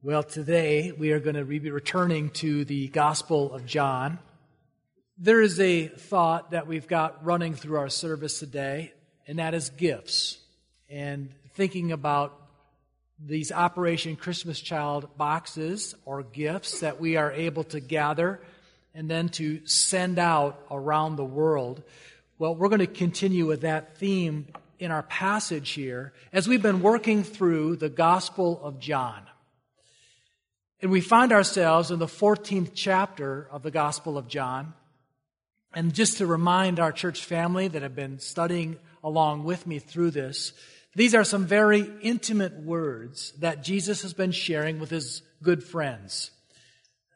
Well, today we are going to be returning to the Gospel of John. There is a thought that we've got running through our service today, and that is gifts. And thinking about these Operation Christmas Child boxes or gifts that we are able to gather and then to send out around the world. Well, we're going to continue with that theme in our passage here as we've been working through the Gospel of John. And we find ourselves in the 14th chapter of the Gospel of John. And just to remind our church family that have been studying along with me through this, these are some very intimate words that Jesus has been sharing with his good friends.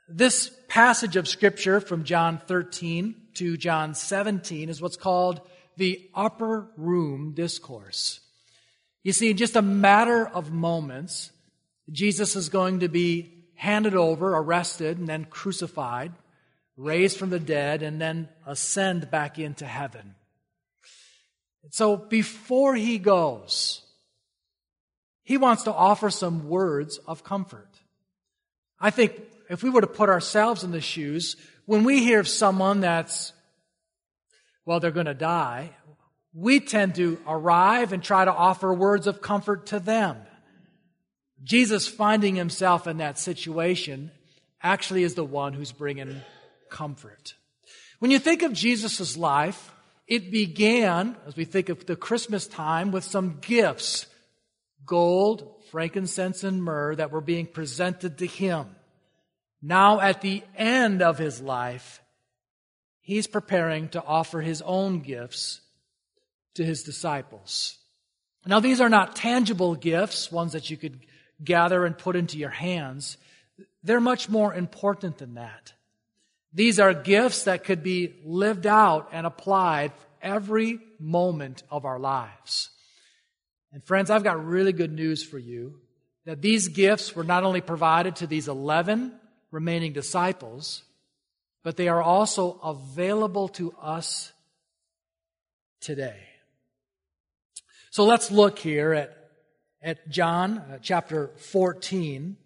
This passage of scripture from John 13 to John 17 is what's called the upper room discourse. You see, in just a matter of moments, Jesus is going to be handed over, arrested, and then crucified, raised from the dead, and then ascend back into heaven. So before he goes, he wants to offer some words of comfort. I think if we were to put ourselves in the shoes, when we hear of someone that's, well, they're going to die, we tend to arrive and try to offer words of comfort to them. Jesus finding himself in that situation actually is the one who's bringing comfort. When you think of Jesus' life, it began, as we think of the Christmas time, with some gifts gold, frankincense, and myrrh that were being presented to him. Now, at the end of his life, he's preparing to offer his own gifts to his disciples. Now, these are not tangible gifts, ones that you could gather and put into your hands, they're much more important than that. These are gifts that could be lived out and applied every moment of our lives. And friends, I've got really good news for you that these gifts were not only provided to these 11 remaining disciples, but they are also available to us today. So let's look here at at John uh, chapter 14.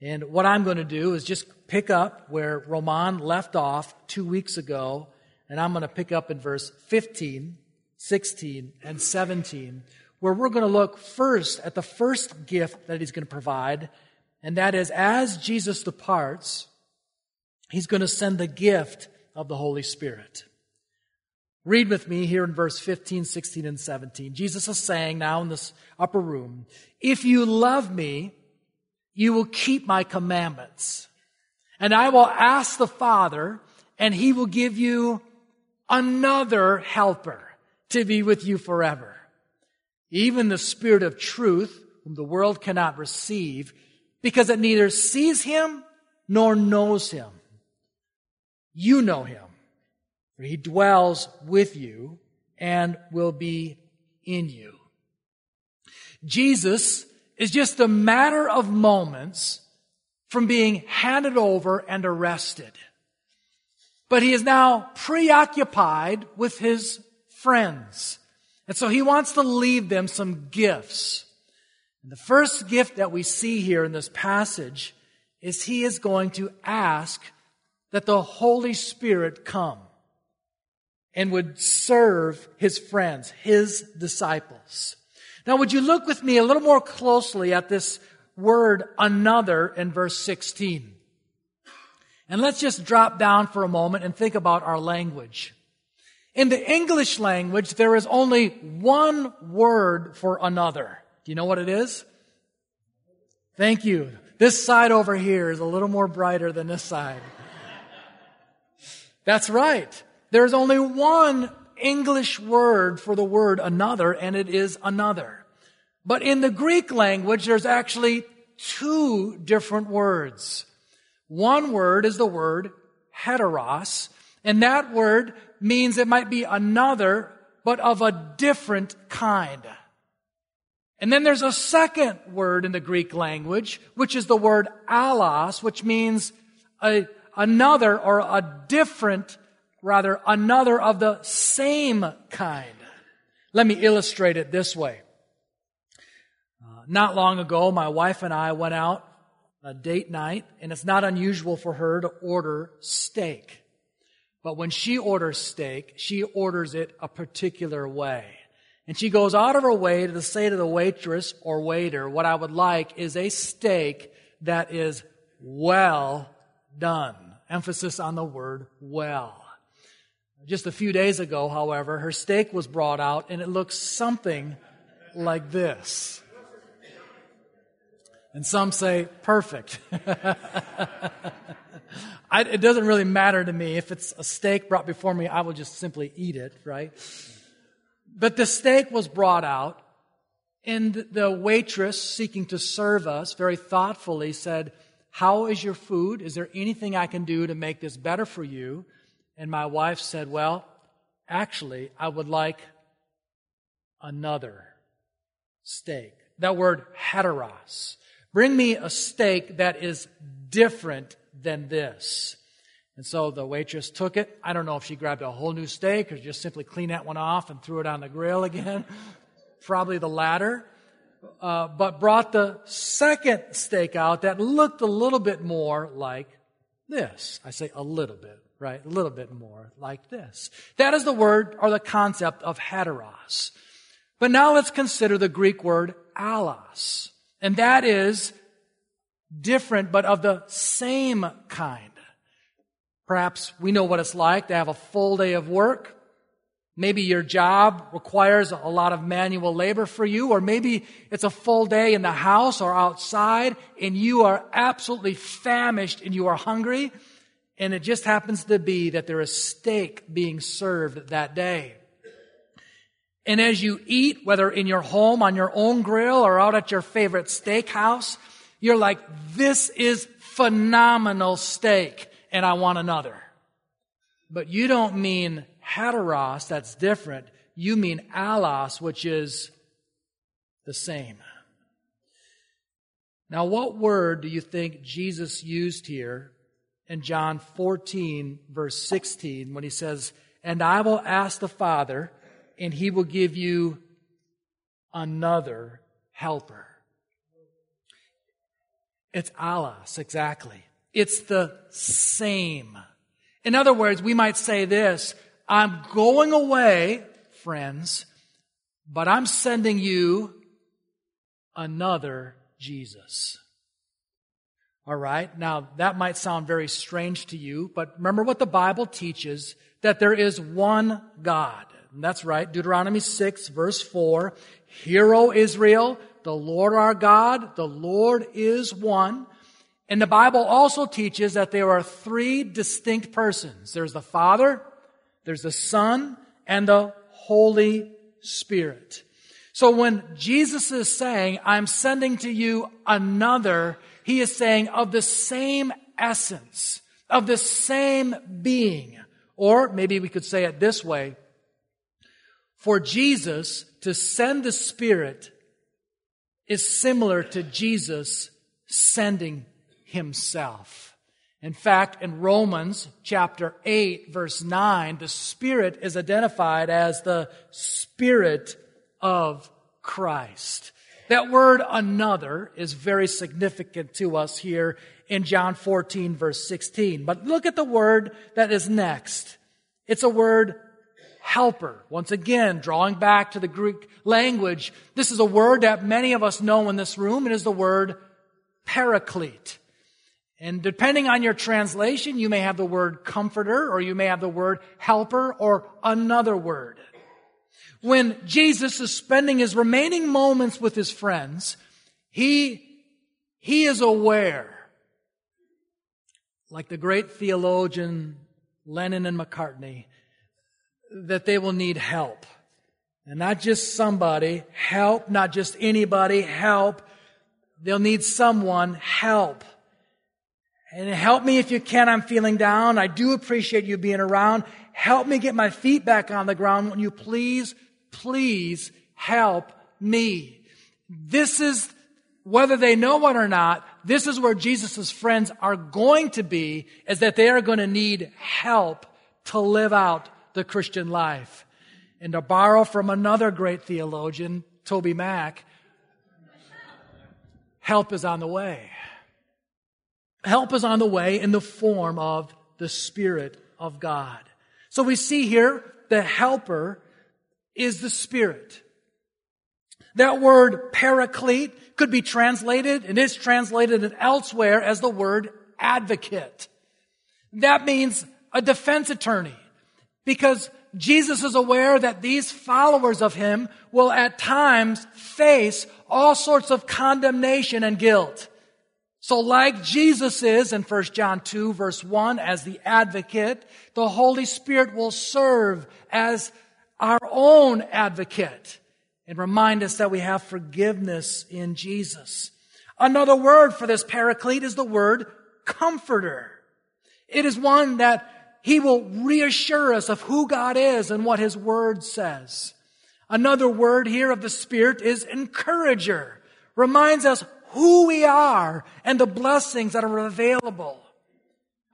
And what I'm going to do is just pick up where Roman left off two weeks ago. And I'm going to pick up in verse 15, 16, and 17, where we're going to look first at the first gift that he's going to provide. And that is as Jesus departs, he's going to send the gift of the Holy Spirit. Read with me here in verse 15, 16, and 17. Jesus is saying now in this upper room, if you love me, you will keep my commandments. And I will ask the Father, and he will give you another helper to be with you forever. Even the Spirit of truth, whom the world cannot receive, because it neither sees him nor knows him. You know him for he dwells with you and will be in you. Jesus is just a matter of moments from being handed over and arrested. But he is now preoccupied with his friends. And so he wants to leave them some gifts. And the first gift that we see here in this passage is he is going to ask that the Holy Spirit come and would serve his friends, his disciples. Now, would you look with me a little more closely at this word another in verse 16? And let's just drop down for a moment and think about our language. In the English language, there is only one word for another. Do you know what it is? Thank you. This side over here is a little more brighter than this side. That's right. There's only one English word for the word another, and it is another. But in the Greek language, there's actually two different words. One word is the word heteros, and that word means it might be another, but of a different kind. And then there's a second word in the Greek language, which is the word allos, which means a, another or a different rather another of the same kind. Let me illustrate it this way. Uh, not long ago, my wife and I went out a date night, and it's not unusual for her to order steak. But when she orders steak, she orders it a particular way. And she goes out of her way to say to the waitress or waiter, what I would like is a steak that is well done. Emphasis on the word well. Just a few days ago, however, her steak was brought out and it looks something like this. And some say perfect. I, it doesn't really matter to me. If it's a steak brought before me, I will just simply eat it, right? But the steak was brought out, and the waitress seeking to serve us very thoughtfully said, How is your food? Is there anything I can do to make this better for you? And my wife said, Well, actually, I would like another steak. That word heteros. Bring me a steak that is different than this. And so the waitress took it. I don't know if she grabbed a whole new steak or just simply cleaned that one off and threw it on the grill again. Probably the latter. Uh, but brought the second steak out that looked a little bit more like this. I say a little bit, right? A little bit more like this. That is the word or the concept of heteros. But now let's consider the Greek word allos. And that is different, but of the same kind. Perhaps we know what it's like to have a full day of work. Maybe your job requires a lot of manual labor for you, or maybe it's a full day in the house or outside and you are absolutely famished and you are hungry. And it just happens to be that there is steak being served that day. And as you eat, whether in your home, on your own grill, or out at your favorite steakhouse, you're like, this is phenomenal steak and I want another. But you don't mean heteros, that's different. You mean allos, which is the same. Now, what word do you think Jesus used here in John 14, verse 16, when he says, And I will ask the Father, and he will give you another helper? It's allos, exactly. It's the same. In other words, we might say this, I'm going away, friends, but I'm sending you another Jesus. All right. Now that might sound very strange to you, but remember what the Bible teaches that there is one God. And that's right. Deuteronomy 6 verse 4. Hear, O Israel, the Lord our God, the Lord is one. And the Bible also teaches that there are three distinct persons. There's the Father, there's the Son, and the Holy Spirit. So when Jesus is saying, I'm sending to you another, he is saying of the same essence, of the same being. Or maybe we could say it this way. For Jesus to send the Spirit is similar to Jesus sending himself. In fact, in Romans chapter 8 verse 9, the Spirit is identified as the Spirit of Christ. That word another is very significant to us here in John 14 verse 16. But look at the word that is next. It's a word helper. Once again, drawing back to the Greek language, this is a word that many of us know in this room. It is the word paraclete. And depending on your translation, you may have the word comforter or you may have the word helper or another word. When Jesus is spending his remaining moments with his friends, he, he is aware, like the great theologian Lennon and McCartney, that they will need help. And not just somebody, help, not just anybody, help. They'll need someone, help. And help me if you can. I'm feeling down. I do appreciate you being around. Help me get my feet back on the ground. Will you please, please help me? This is, whether they know it or not, this is where Jesus' friends are going to be, is that they are going to need help to live out the Christian life. And to borrow from another great theologian, Toby Mac, help is on the way. help is on the way in the form of the Spirit of God. So we see here the helper is the Spirit. That word paraclete could be translated and is translated elsewhere as the word advocate. That means a defense attorney because Jesus is aware that these followers of him will at times face all sorts of condemnation and guilt. So like Jesus is in 1 John 2 verse 1 as the advocate, the Holy Spirit will serve as our own advocate and remind us that we have forgiveness in Jesus. Another word for this paraclete is the word comforter. It is one that he will reassure us of who God is and what his word says. Another word here of the Spirit is encourager. Reminds us who we are and the blessings that are available.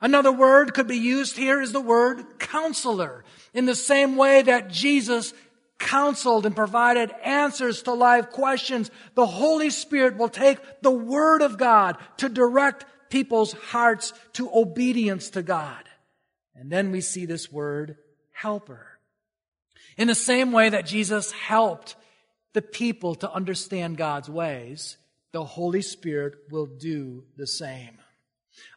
Another word could be used here is the word counselor. In the same way that Jesus counseled and provided answers to live questions, the Holy Spirit will take the Word of God to direct people's hearts to obedience to God. And then we see this word helper. In the same way that Jesus helped the people to understand God's ways, the Holy Spirit will do the same.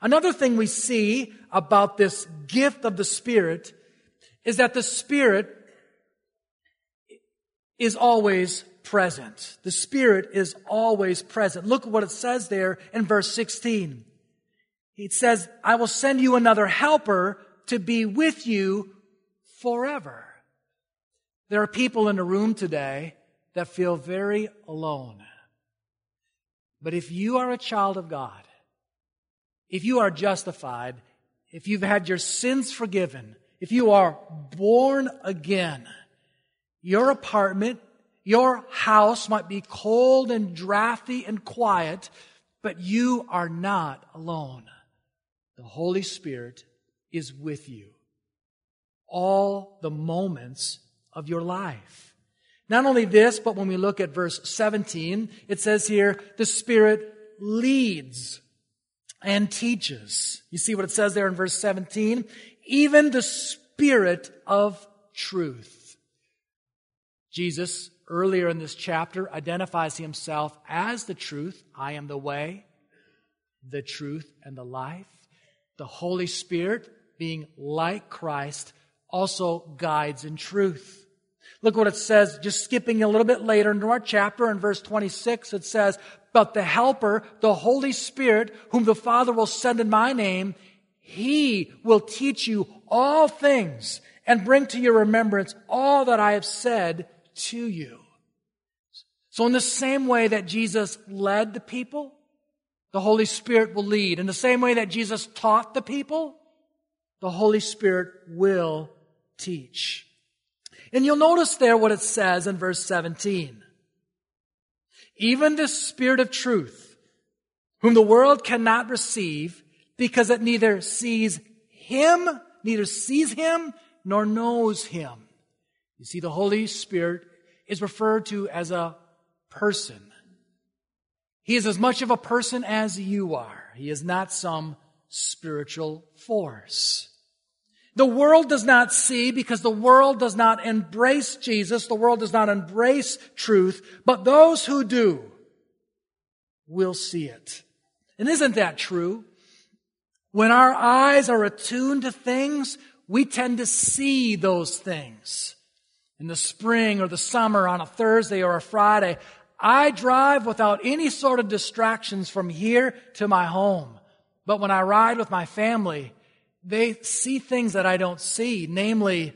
Another thing we see about this gift of the Spirit is that the Spirit is always present. The Spirit is always present. Look at what it says there in verse 16. It says, I will send you another helper to be with you forever. There are people in the room today that feel very alone. But if you are a child of God, if you are justified, if you've had your sins forgiven, if you are born again, your apartment, your house might be cold and drafty and quiet, but you are not alone. The Holy Spirit is with you all the moments of your life. Not only this, but when we look at verse 17, it says here, the Spirit leads and teaches. You see what it says there in verse 17? Even the Spirit of truth. Jesus, earlier in this chapter, identifies himself as the truth. I am the way, the truth, and the life. The Holy Spirit, being like Christ, also guides in truth. Look what it says, just skipping a little bit later into our chapter in verse 26, it says, But the Helper, the Holy Spirit, whom the Father will send in my name, he will teach you all things and bring to your remembrance all that I have said to you. So in the same way that Jesus led the people, the Holy Spirit will lead. In the same way that Jesus taught the people, the Holy Spirit will teach. And you'll notice there what it says in verse 17. Even the Spirit of truth, whom the world cannot receive because it neither sees him, neither sees him nor knows him. You see, the Holy Spirit is referred to as a person. He is as much of a person as you are. He is not some spiritual force. The world does not see because the world does not embrace Jesus. The world does not embrace truth, but those who do will see it. And isn't that true? When our eyes are attuned to things, we tend to see those things. In the spring or the summer on a Thursday or a Friday, I drive without any sort of distractions from here to my home. But when I ride with my family, they see things that I don't see, namely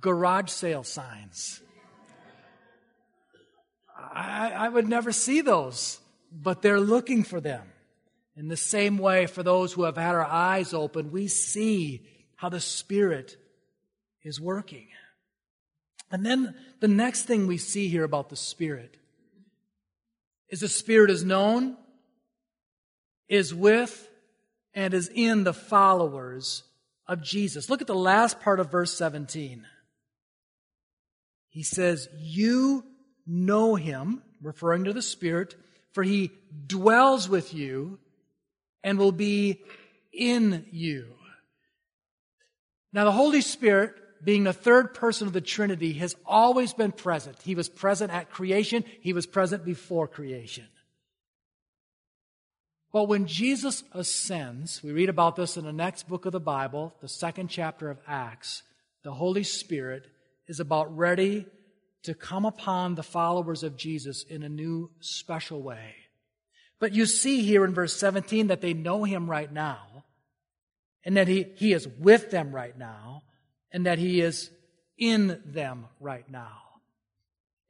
garage sale signs. I, I, would never see those, but they're looking for them. In the same way, for those who have had our eyes open, we see how the Spirit is working. And then the next thing we see here about the Spirit is the Spirit is known, is with, and is in the followers of Jesus. Look at the last part of verse 17. He says, You know him, referring to the Spirit, for he dwells with you and will be in you. Now, the Holy Spirit, being the third person of the Trinity, has always been present. He was present at creation, He was present before creation. But when Jesus ascends, we read about this in the next book of the Bible, the second chapter of Acts, the Holy Spirit is about ready to come upon the followers of Jesus in a new special way. But you see here in verse 17 that they know him right now, and that he, he is with them right now, and that he is in them right now.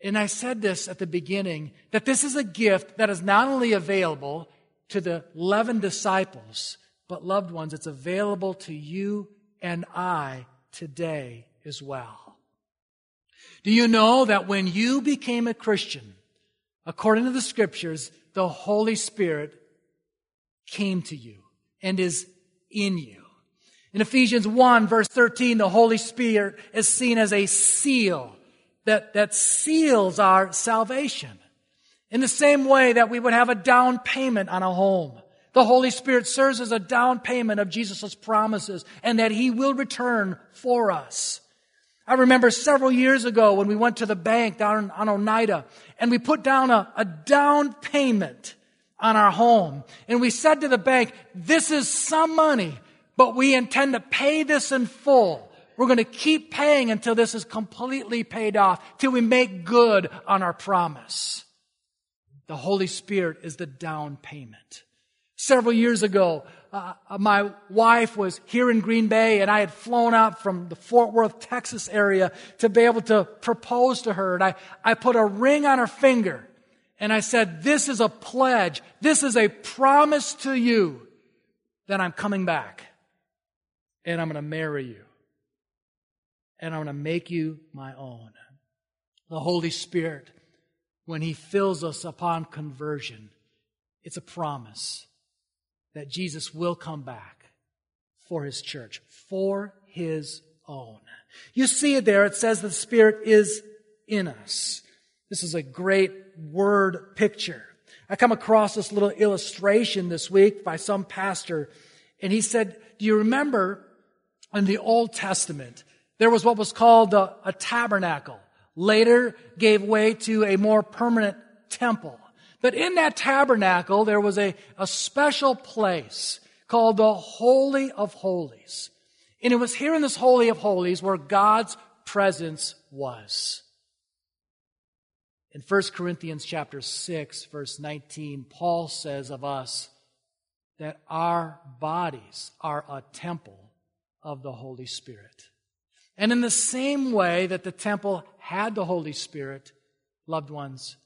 And I said this at the beginning that this is a gift that is not only available to the 11 disciples, but loved ones, it's available to you and I today as well. Do you know that when you became a Christian, according to the scriptures, the Holy Spirit came to you and is in you? In Ephesians 1 verse 13, the Holy Spirit is seen as a seal that, that seals our salvation. In the same way that we would have a down payment on a home. The Holy Spirit serves as a down payment of Jesus' promises and that He will return for us. I remember several years ago when we went to the bank down on Oneida and we put down a, a down payment on our home. And we said to the bank, this is some money, but we intend to pay this in full. We're going to keep paying until this is completely paid off, till we make good on our promise. The Holy Spirit is the down payment. Several years ago, uh, my wife was here in Green Bay and I had flown out from the Fort Worth, Texas area to be able to propose to her. And I, I put a ring on her finger and I said, this is a pledge. This is a promise to you that I'm coming back and I'm going to marry you and I'm going to make you my own. The Holy Spirit when He fills us upon conversion, it's a promise that Jesus will come back for His church, for His own. You see it there. It says the Spirit is in us. This is a great word picture. I come across this little illustration this week by some pastor, and he said, Do you remember in the Old Testament, there was what was called a, a tabernacle? later gave way to a more permanent temple. But in that tabernacle, there was a, a special place called the Holy of Holies. And it was here in this Holy of Holies where God's presence was. In 1 Corinthians chapter 6 verse 19, Paul says of us that our bodies are a temple of the Holy Spirit. And in the same way that the temple had the Holy Spirit, loved ones,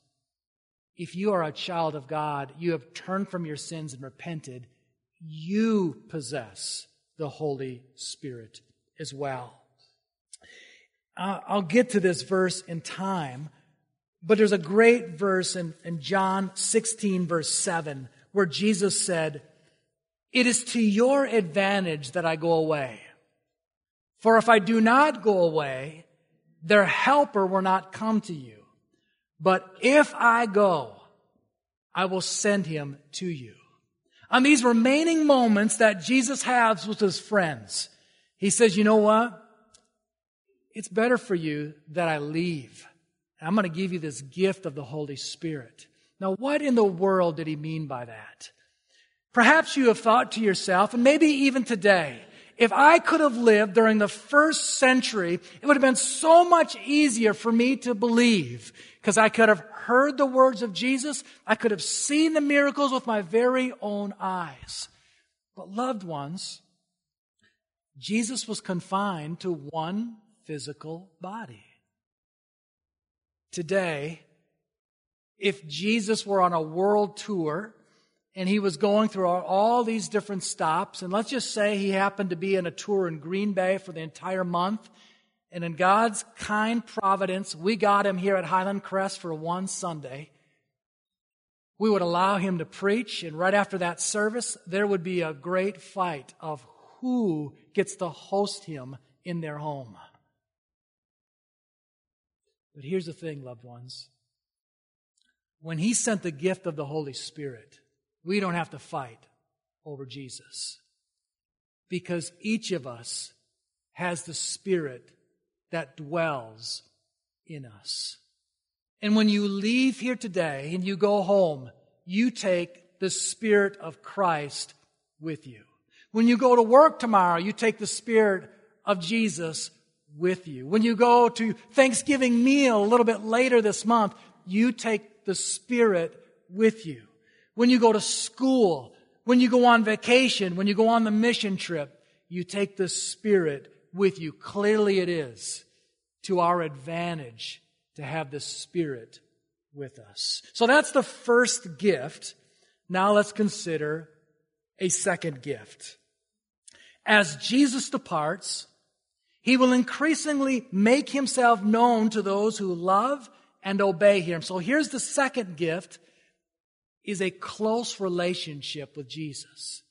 if you are a child of God, you have turned from your sins and repented, you possess the Holy Spirit as well. Uh, I'll get to this verse in time, but there's a great verse in, in John 16, verse 7, where Jesus said, It is to your advantage that I go away. For if I do not go away, their helper will not come to you. But if I go, I will send him to you. On these remaining moments that Jesus has with his friends, he says, you know what? It's better for you that I leave. I'm going to give you this gift of the Holy Spirit. Now, what in the world did he mean by that? Perhaps you have thought to yourself, and maybe even today, if I could have lived during the first century, it would have been so much easier for me to believe because I could have heard the words of Jesus. I could have seen the miracles with my very own eyes. But loved ones, Jesus was confined to one physical body. Today, if Jesus were on a world tour, and he was going through all these different stops. And let's just say he happened to be in a tour in Green Bay for the entire month. And in God's kind providence, we got him here at Highland Crest for one Sunday. We would allow him to preach, and right after that service, there would be a great fight of who gets to host him in their home. But here's the thing, loved ones. When he sent the gift of the Holy Spirit, we don't have to fight over Jesus. Because each of us has the Spirit that dwells in us. And when you leave here today and you go home, you take the Spirit of Christ with you. When you go to work tomorrow, you take the Spirit of Jesus with you. When you go to Thanksgiving meal a little bit later this month, you take the Spirit with you. When you go to school, when you go on vacation, when you go on the mission trip, you take the Spirit with you. Clearly it is to our advantage to have the Spirit with us. So that's the first gift. Now let's consider a second gift. As Jesus departs, he will increasingly make himself known to those who love and obey him. So here's the second gift is a close relationship with Jesus.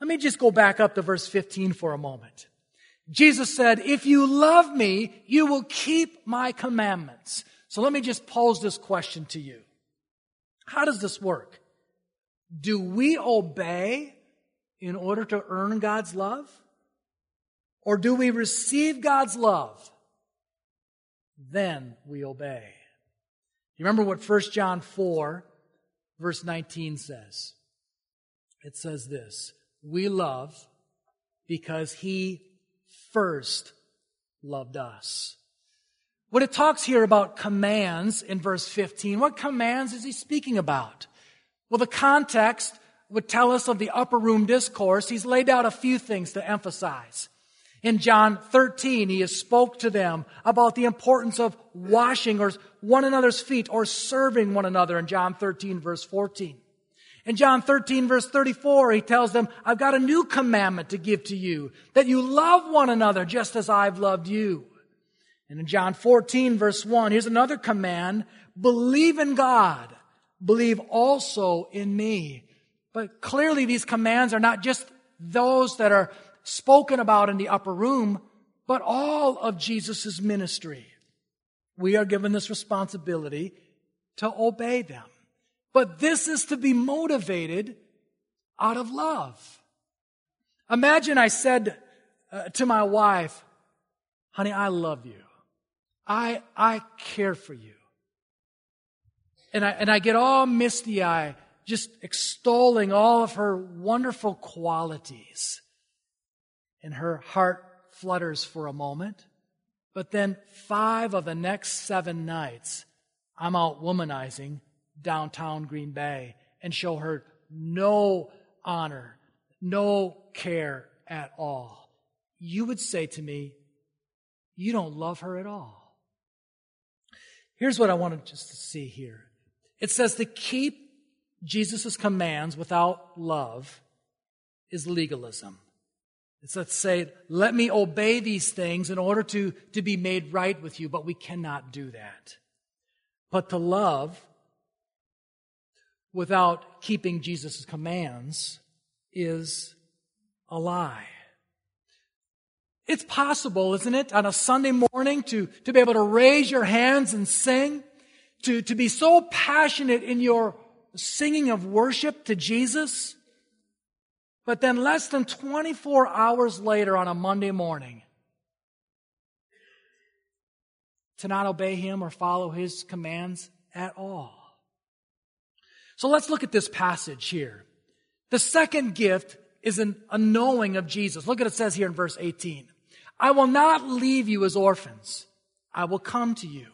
Let me just go back up to verse 15 for a moment. Jesus said, if you love me, you will keep my commandments. So let me just pose this question to you. How does this work? Do we obey in order to earn God's love? Or do we receive God's love? Then we obey. You remember what 1 John 4, verse 19 says? It says this We love because he first loved us. When it talks here about commands in verse 15, what commands is he speaking about? Well, the context would tell us of the upper room discourse. He's laid out a few things to emphasize. In John 13, he has spoke to them about the importance of washing or one another's feet or serving one another in John 13 verse 14. In John 13 verse 34, he tells them, I've got a new commandment to give to you, that you love one another just as I've loved you. And in John 14 verse 1, here's another command, believe in God, believe also in me. But clearly these commands are not just those that are spoken about in the upper room, but all of Jesus' ministry. We are given this responsibility to obey them. But this is to be motivated out of love. Imagine I said uh, to my wife, honey, I love you. I, I care for you. And I, and I get all misty eye just extolling all of her wonderful qualities and her heart flutters for a moment. But then five of the next seven nights, I'm out womanizing downtown Green Bay and show her no honor, no care at all. You would say to me, you don't love her at all. Here's what I wanted just to see here. It says to keep Jesus' commands without love is legalism. It's let's say, let me obey these things in order to, to be made right with you, but we cannot do that. But to love without keeping Jesus' commands is a lie. It's possible, isn't it, on a Sunday morning to, to be able to raise your hands and sing, to, to be so passionate in your singing of worship to Jesus, but then less than 24 hours later on a Monday morning, to not obey him or follow his commands at all. So let's look at this passage here. The second gift is an, a knowing of Jesus. Look at what it says here in verse 18. I will not leave you as orphans. I will come to you.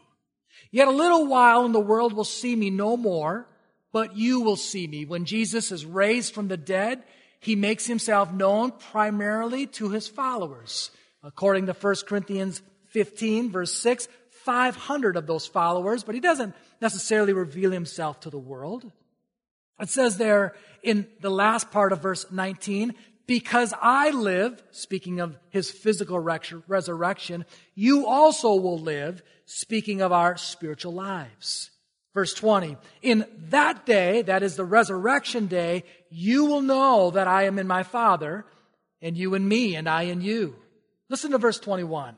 Yet a little while and the world will see me no more, but you will see me. When Jesus is raised from the dead, he makes himself known primarily to his followers. According to 1 Corinthians 15, verse 6, 500 of those followers, but he doesn't necessarily reveal himself to the world. It says there in the last part of verse 19, because I live, speaking of his physical resurrection, you also will live, speaking of our spiritual lives. Verse 20, in that day, that is the resurrection day, you will know that I am in my Father, and you in me, and I in you. Listen to verse 21.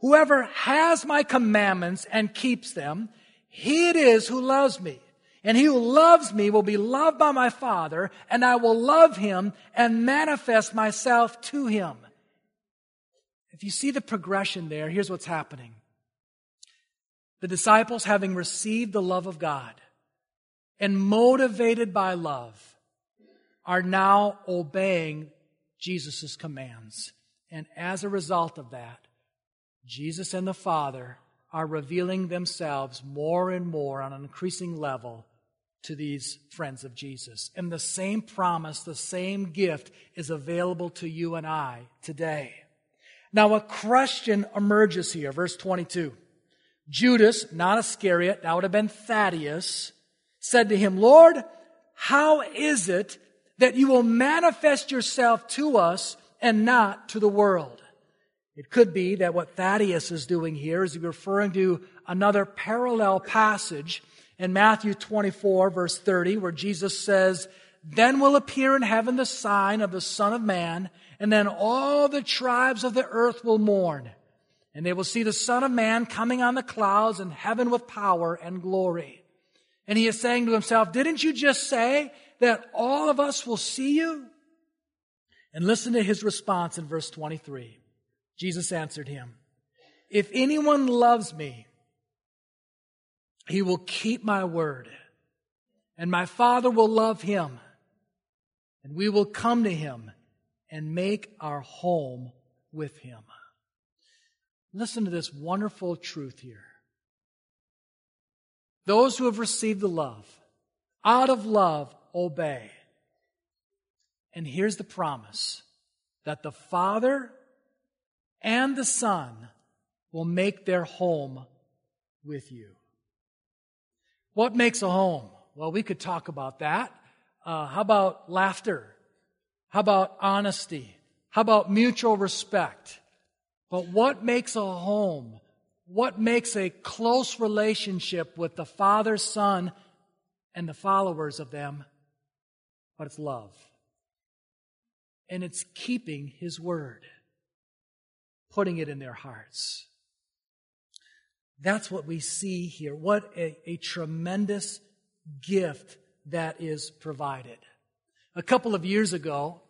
Whoever has my commandments and keeps them, he it is who loves me. And he who loves me will be loved by my Father, and I will love him and manifest myself to him. If you see the progression there, here's what's happening. The disciples, having received the love of God and motivated by love, are now obeying Jesus' commands. And as a result of that, Jesus and the Father are revealing themselves more and more on an increasing level to these friends of Jesus. And the same promise, the same gift is available to you and I today. Now, a question emerges here, verse 22. Judas, not Iscariot, that would have been Thaddeus, said to him, Lord, how is it that you will manifest yourself to us and not to the world? It could be that what Thaddeus is doing here is referring to another parallel passage in Matthew 24, verse 30, where Jesus says, Then will appear in heaven the sign of the Son of Man, and then all the tribes of the earth will mourn. And they will see the Son of Man coming on the clouds in heaven with power and glory. And he is saying to himself, Didn't you just say that all of us will see you? And listen to his response in verse 23. Jesus answered him, If anyone loves me, he will keep my word, and my Father will love him, and we will come to him and make our home with him. Listen to this wonderful truth here. Those who have received the love, out of love, obey. And here's the promise that the Father and the Son will make their home with you. What makes a home? Well, we could talk about that. Uh, how about laughter? How about honesty? How about mutual respect? But what makes a home? What makes a close relationship with the Father, Son, and the followers of them? But it's love. And it's keeping His word, putting it in their hearts. That's what we see here. What a, a tremendous gift that is provided. A couple of years ago,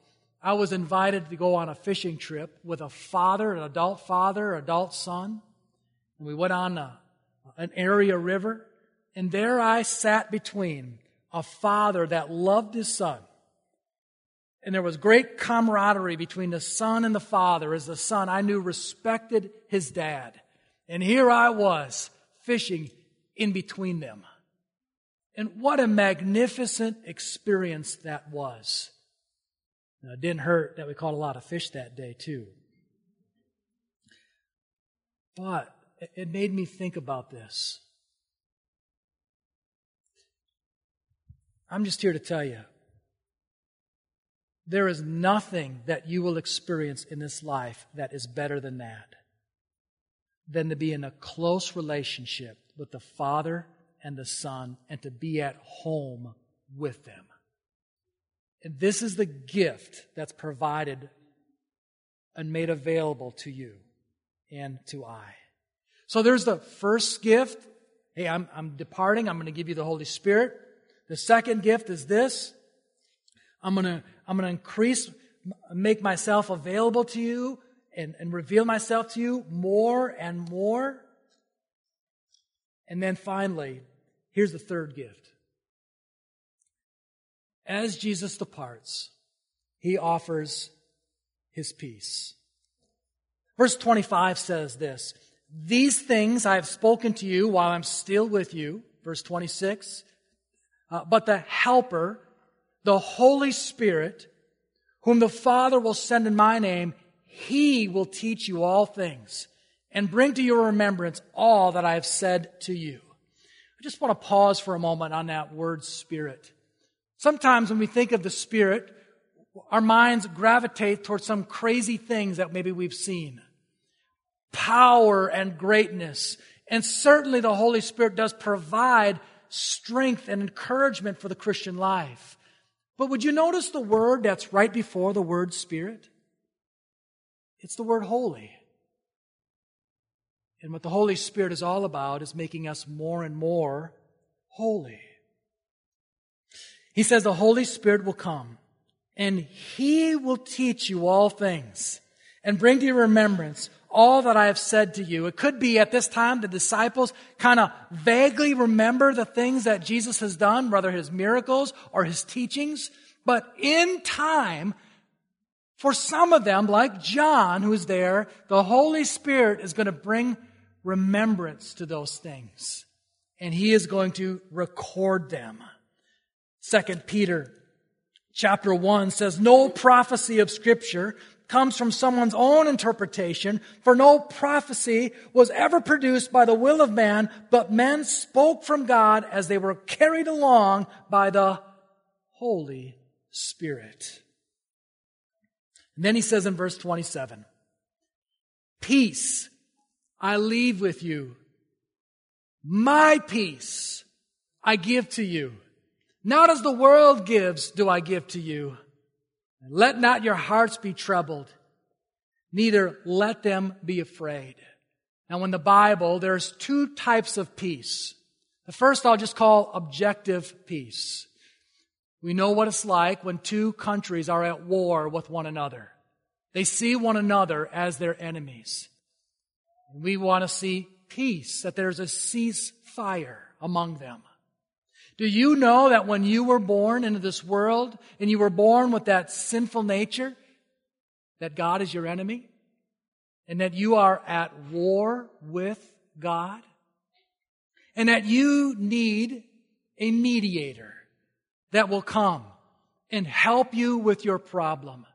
I was invited to go on a fishing trip with a father, an adult father, adult son. And we went on a, an area river. And there I sat between a father that loved his son. And there was great camaraderie between the son and the father as the son I knew respected his dad. And here I was fishing in between them. And what a magnificent experience that was. Now, it didn't hurt that we caught a lot of fish that day, too. But it made me think about this. I'm just here to tell you there is nothing that you will experience in this life that is better than that than to be in a close relationship with the Father and the Son and to be at home with them. And this is the gift that's provided and made available to you and to I. So there's the first gift. Hey, I'm, I'm departing. I'm going to give you the Holy Spirit. The second gift is this. I'm going to, I'm going to increase, make myself available to you and, and reveal myself to you more and more. And then finally, here's the third gift. As Jesus departs, he offers his peace. Verse 25 says this These things I have spoken to you while I'm still with you. Verse 26. Uh, but the Helper, the Holy Spirit, whom the Father will send in my name, he will teach you all things and bring to your remembrance all that I have said to you. I just want to pause for a moment on that word spirit. Sometimes when we think of the spirit, our minds gravitate towards some crazy things that maybe we've seen. Power and greatness. And certainly the Holy Spirit does provide strength and encouragement for the Christian life. But would you notice the word that's right before the word spirit? It's the word holy. And what the Holy Spirit is all about is making us more and more holy. He says the Holy Spirit will come and he will teach you all things and bring to your remembrance all that I have said to you. It could be at this time the disciples kind of vaguely remember the things that Jesus has done, whether his miracles or his teachings. But in time, for some of them, like John, who's there, the Holy Spirit is going to bring remembrance to those things. And he is going to record them. Second Peter chapter 1 says, No prophecy of Scripture comes from someone's own interpretation, for no prophecy was ever produced by the will of man, but men spoke from God as they were carried along by the Holy Spirit. And then he says in verse 27, Peace I leave with you. My peace I give to you. Not as the world gives do I give to you. Let not your hearts be troubled, neither let them be afraid. Now in the Bible, there's two types of peace. The first I'll just call objective peace. We know what it's like when two countries are at war with one another. They see one another as their enemies. We want to see peace, that there's a ceasefire among them. Do you know that when you were born into this world and you were born with that sinful nature, that God is your enemy? And that you are at war with God? And that you need a mediator that will come and help you with your problem.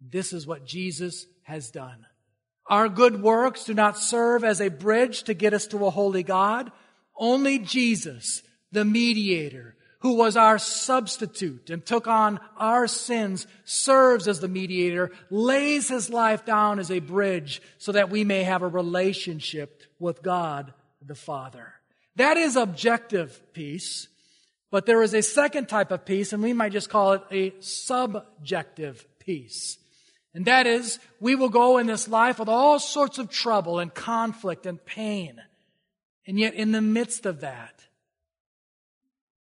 This is what Jesus has done. Our good works do not serve as a bridge to get us to a holy God. Only Jesus, the mediator, who was our substitute and took on our sins, serves as the mediator, lays his life down as a bridge so that we may have a relationship with God the Father. That is objective peace. But there is a second type of peace, and we might just call it a subjective peace. And that is, we will go in this life with all sorts of trouble and conflict and pain. And yet, in the midst of that,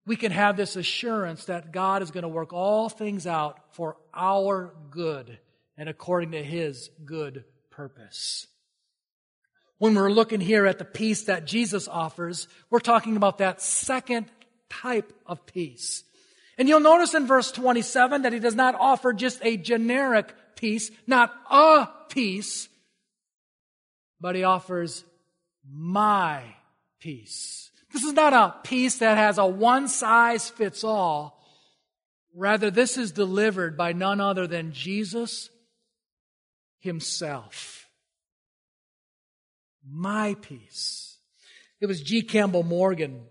we can have this assurance that God is going to work all things out for our good and according to His good purpose. When we're looking here at the peace that Jesus offers, we're talking about that second type of peace. And you'll notice in verse 27 that He does not offer just a generic peace, not a peace, but he offers my peace. This is not a peace that has a one size fits all. Rather, this is delivered by none other than Jesus himself. My peace. It was G. Campbell Morgan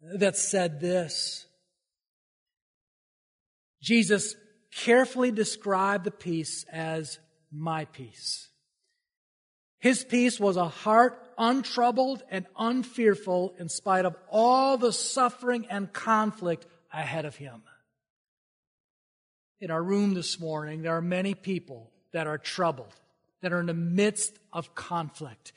that said this. Jesus carefully described the peace as my peace. His peace was a heart untroubled and unfearful in spite of all the suffering and conflict ahead of him. In our room this morning, there are many people that are troubled, that are in the midst of conflict.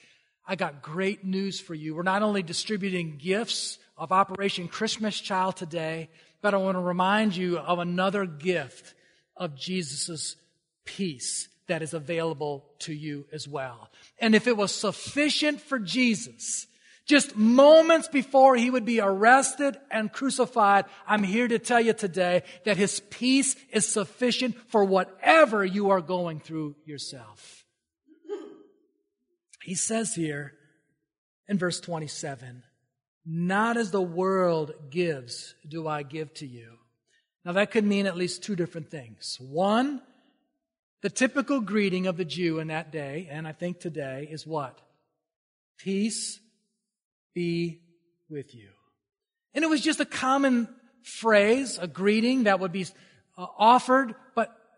I got great news for you. We're not only distributing gifts of Operation Christmas Child today, but I want to remind you of another gift of Jesus' peace that is available to you as well. And if it was sufficient for Jesus, just moments before he would be arrested and crucified, I'm here to tell you today that his peace is sufficient for whatever you are going through yourself. He says here in verse 27, not as the world gives do I give to you. Now, that could mean at least two different things. One, the typical greeting of the Jew in that day, and I think today, is what? Peace be with you. And it was just a common phrase, a greeting that would be uh, offered,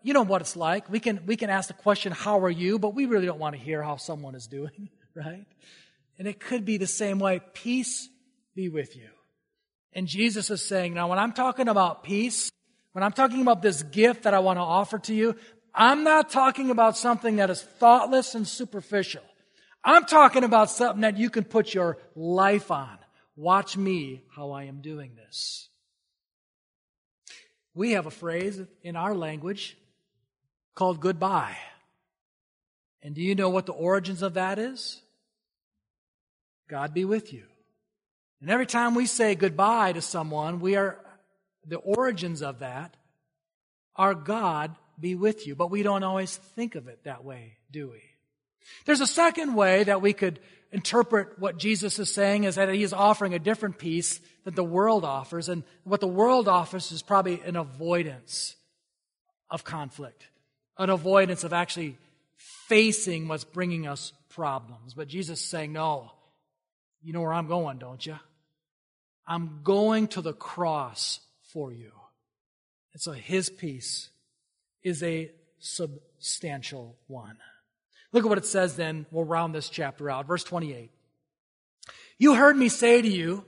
you know what it's like. We can, we can ask the question, how are you? But we really don't want to hear how someone is doing, right? And it could be the same way. Peace be with you. And Jesus is saying, now when I'm talking about peace, when I'm talking about this gift that I want to offer to you, I'm not talking about something that is thoughtless and superficial. I'm talking about something that you can put your life on. Watch me how I am doing this. We have a phrase in our language called goodbye. And do you know what the origins of that is? God be with you. And every time we say goodbye to someone, we are, the origins of that are God be with you. But we don't always think of it that way, do we? There's a second way that we could interpret what Jesus is saying is that he is offering a different peace that the world offers. And what the world offers is probably an avoidance of conflict, an avoidance of actually facing what's bringing us problems. But Jesus is saying, no, you know where I'm going, don't you? I'm going to the cross for you. And so his peace is a substantial one. Look at what it says then. We'll round this chapter out. Verse 28. You heard me say to you,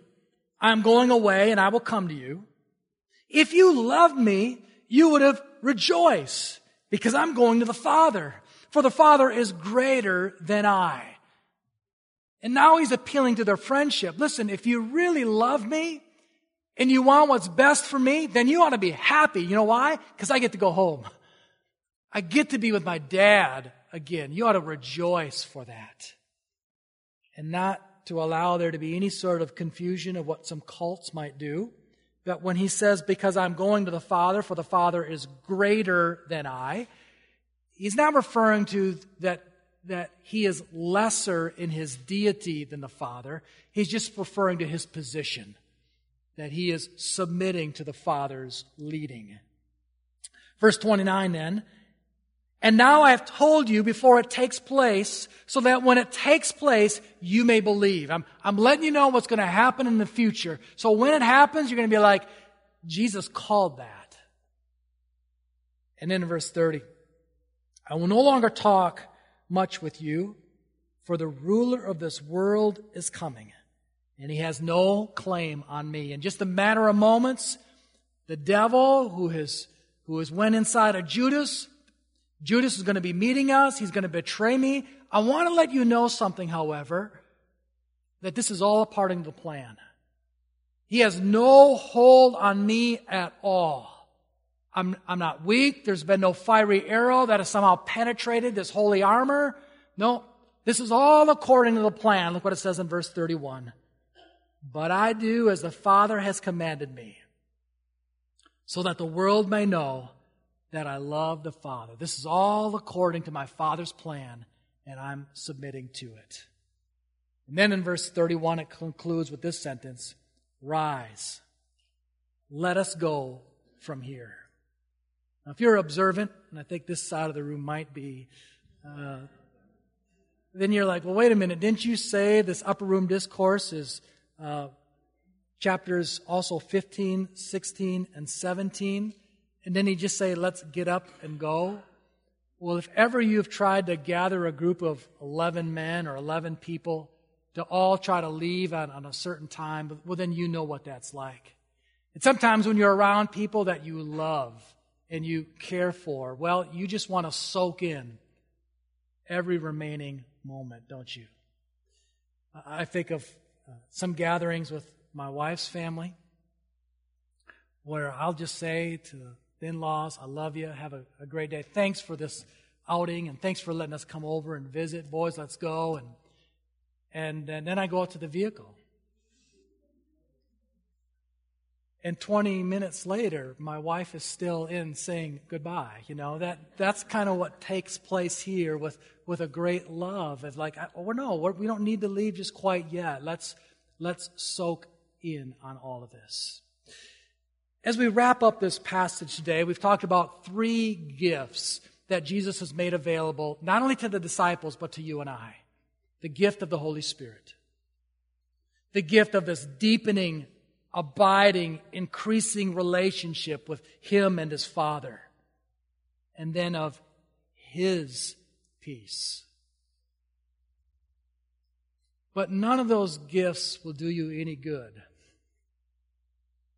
I'm going away and I will come to you. If you loved me, you would have rejoiced because I'm going to the Father. For the Father is greater than I. And now he's appealing to their friendship. Listen, if you really love me and you want what's best for me, then you ought to be happy. You know why? Because I get to go home. I get to be with my dad again. You ought to rejoice for that. And not to allow there to be any sort of confusion of what some cults might do. But when he says, because I'm going to the Father, for the Father is greater than I, he's not referring to that, that he is lesser in his deity than the Father. He's just referring to his position, that he is submitting to the Father's leading. Verse 29 then, and now I have told you before it takes place, so that when it takes place, you may believe. I'm, I'm letting you know what's going to happen in the future. So when it happens, you're going to be like, Jesus called that. And then in verse 30, I will no longer talk much with you, for the ruler of this world is coming, and he has no claim on me. In just a matter of moments, the devil who has, who has went inside of Judas, Judas is going to be meeting us. He's going to betray me. I want to let you know something, however, that this is all a part of the plan. He has no hold on me at all. I'm, I'm not weak. There's been no fiery arrow that has somehow penetrated this holy armor. No, this is all according to the plan. Look what it says in verse 31. But I do as the Father has commanded me, so that the world may know that I love the Father. This is all according to my Father's plan, and I'm submitting to it. And then in verse 31, it concludes with this sentence Rise, let us go from here. Now, if you're observant, and I think this side of the room might be, uh, then you're like, well, wait a minute, didn't you say this upper room discourse is uh, chapters also 15, 16, and 17? And then he just say, let's get up and go. Well, if ever you've tried to gather a group of 11 men or 11 people to all try to leave on, on a certain time, well, then you know what that's like. And sometimes when you're around people that you love and you care for, well, you just want to soak in every remaining moment, don't you? I think of uh, some gatherings with my wife's family where I'll just say to the in laws, I love you. Have a, a, great day. Thanks for this outing and thanks for letting us come over and visit. Boys, let's go. And, and, and then I go out to the vehicle. And 20 minutes later, my wife is still in saying goodbye. You know, that, that's kind of what takes place here with, with a great love. It's like, oh, no, we don't need to leave just quite yet. Let's, let's soak in on all of this. As we wrap up this passage today, we've talked about three gifts that Jesus has made available, not only to the disciples, but to you and I. The gift of the Holy Spirit. The gift of this deepening, abiding, increasing relationship with Him and His Father. And then of His peace. But none of those gifts will do you any good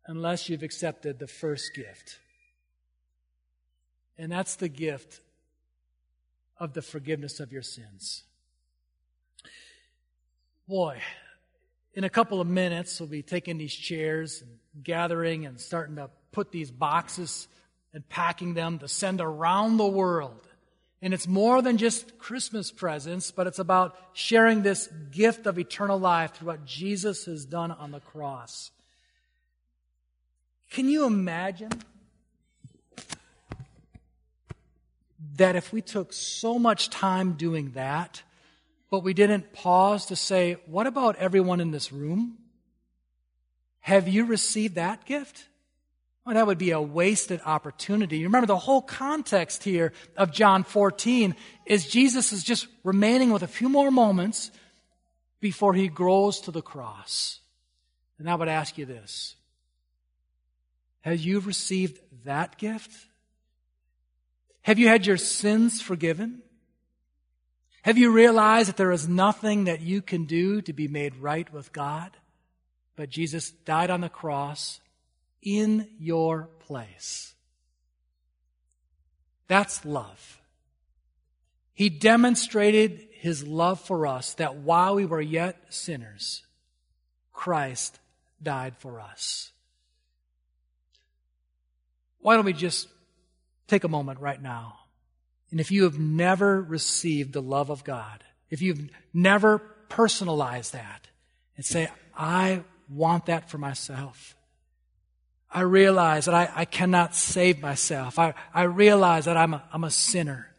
unless you've accepted the first gift. And that's the gift of the forgiveness of your sins. Boy, in a couple of minutes, we'll be taking these chairs and gathering and starting to put these boxes and packing them to send around the world. And it's more than just Christmas presents, but it's about sharing this gift of eternal life through what Jesus has done on the cross. Can you imagine that if we took so much time doing that, but we didn't pause to say, what about everyone in this room? Have you received that gift? Well, that would be a wasted opportunity. Remember, the whole context here of John 14 is Jesus is just remaining with a few more moments before he grows to the cross. And I would ask you this Have you received that gift? Have you had your sins forgiven? Have you realized that there is nothing that you can do to be made right with God? But Jesus died on the cross in your place. That's love. He demonstrated his love for us that while we were yet sinners, Christ died for us. Why don't we just take a moment right now? And if you have never received the love of God, if you've never personalized that, and say, I want that for myself. I realize that I, I cannot save myself. I, I realize that I'm a, I'm a sinner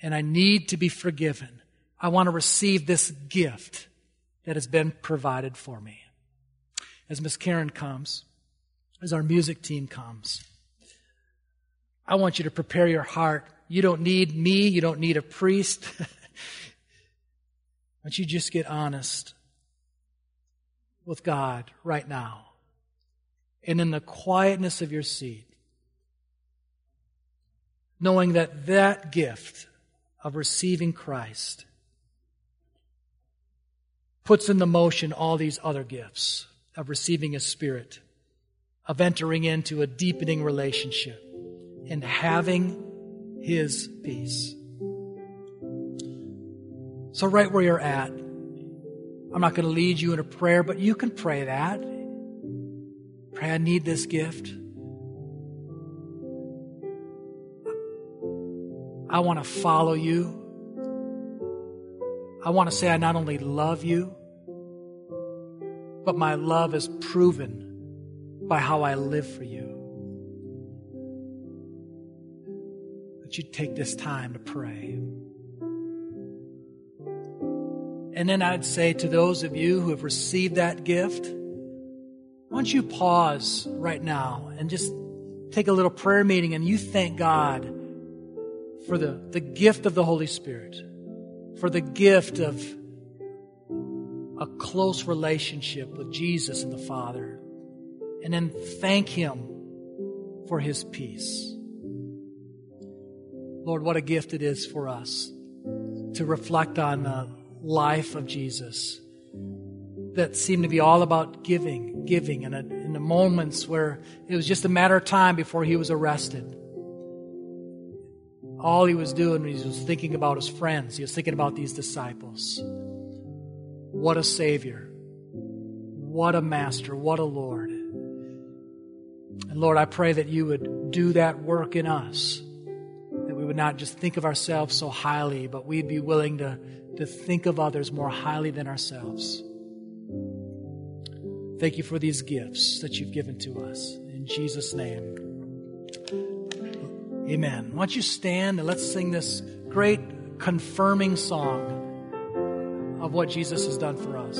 and I need to be forgiven. I want to receive this gift that has been provided for me. As Miss Karen comes, as our music team comes, I want you to prepare your heart. You don't need me. You don't need a priest. Why don't you just get honest with God right now? and in the quietness of your seat, knowing that that gift of receiving Christ puts into motion all these other gifts of receiving a spirit, of entering into a deepening relationship, and having His peace. So, right where you're at, I'm not going to lead you in a prayer, but you can pray that. Pray, I need this gift. I want to follow you. I want to say I not only love you, but my love is proven by how I live for you. That you take this time to pray. And then I'd say to those of you who have received that gift, why don't you pause right now and just take a little prayer meeting and you thank God for the, the gift of the Holy Spirit, for the gift of a close relationship with Jesus and the Father, and then thank Him for His peace. Lord, what a gift it is for us to reflect on the life of Jesus that seemed to be all about giving, giving, and in the moments where it was just a matter of time before he was arrested. All he was doing was was thinking about his friends. He was thinking about these disciples. What a Savior. What a Master. What a Lord. And Lord, I pray that you would do that work in us. Would not just think of ourselves so highly, but we'd be willing to, to think of others more highly than ourselves. Thank you for these gifts that you've given to us. In Jesus' name. Amen. Why don't you stand and let's sing this great confirming song of what Jesus has done for us.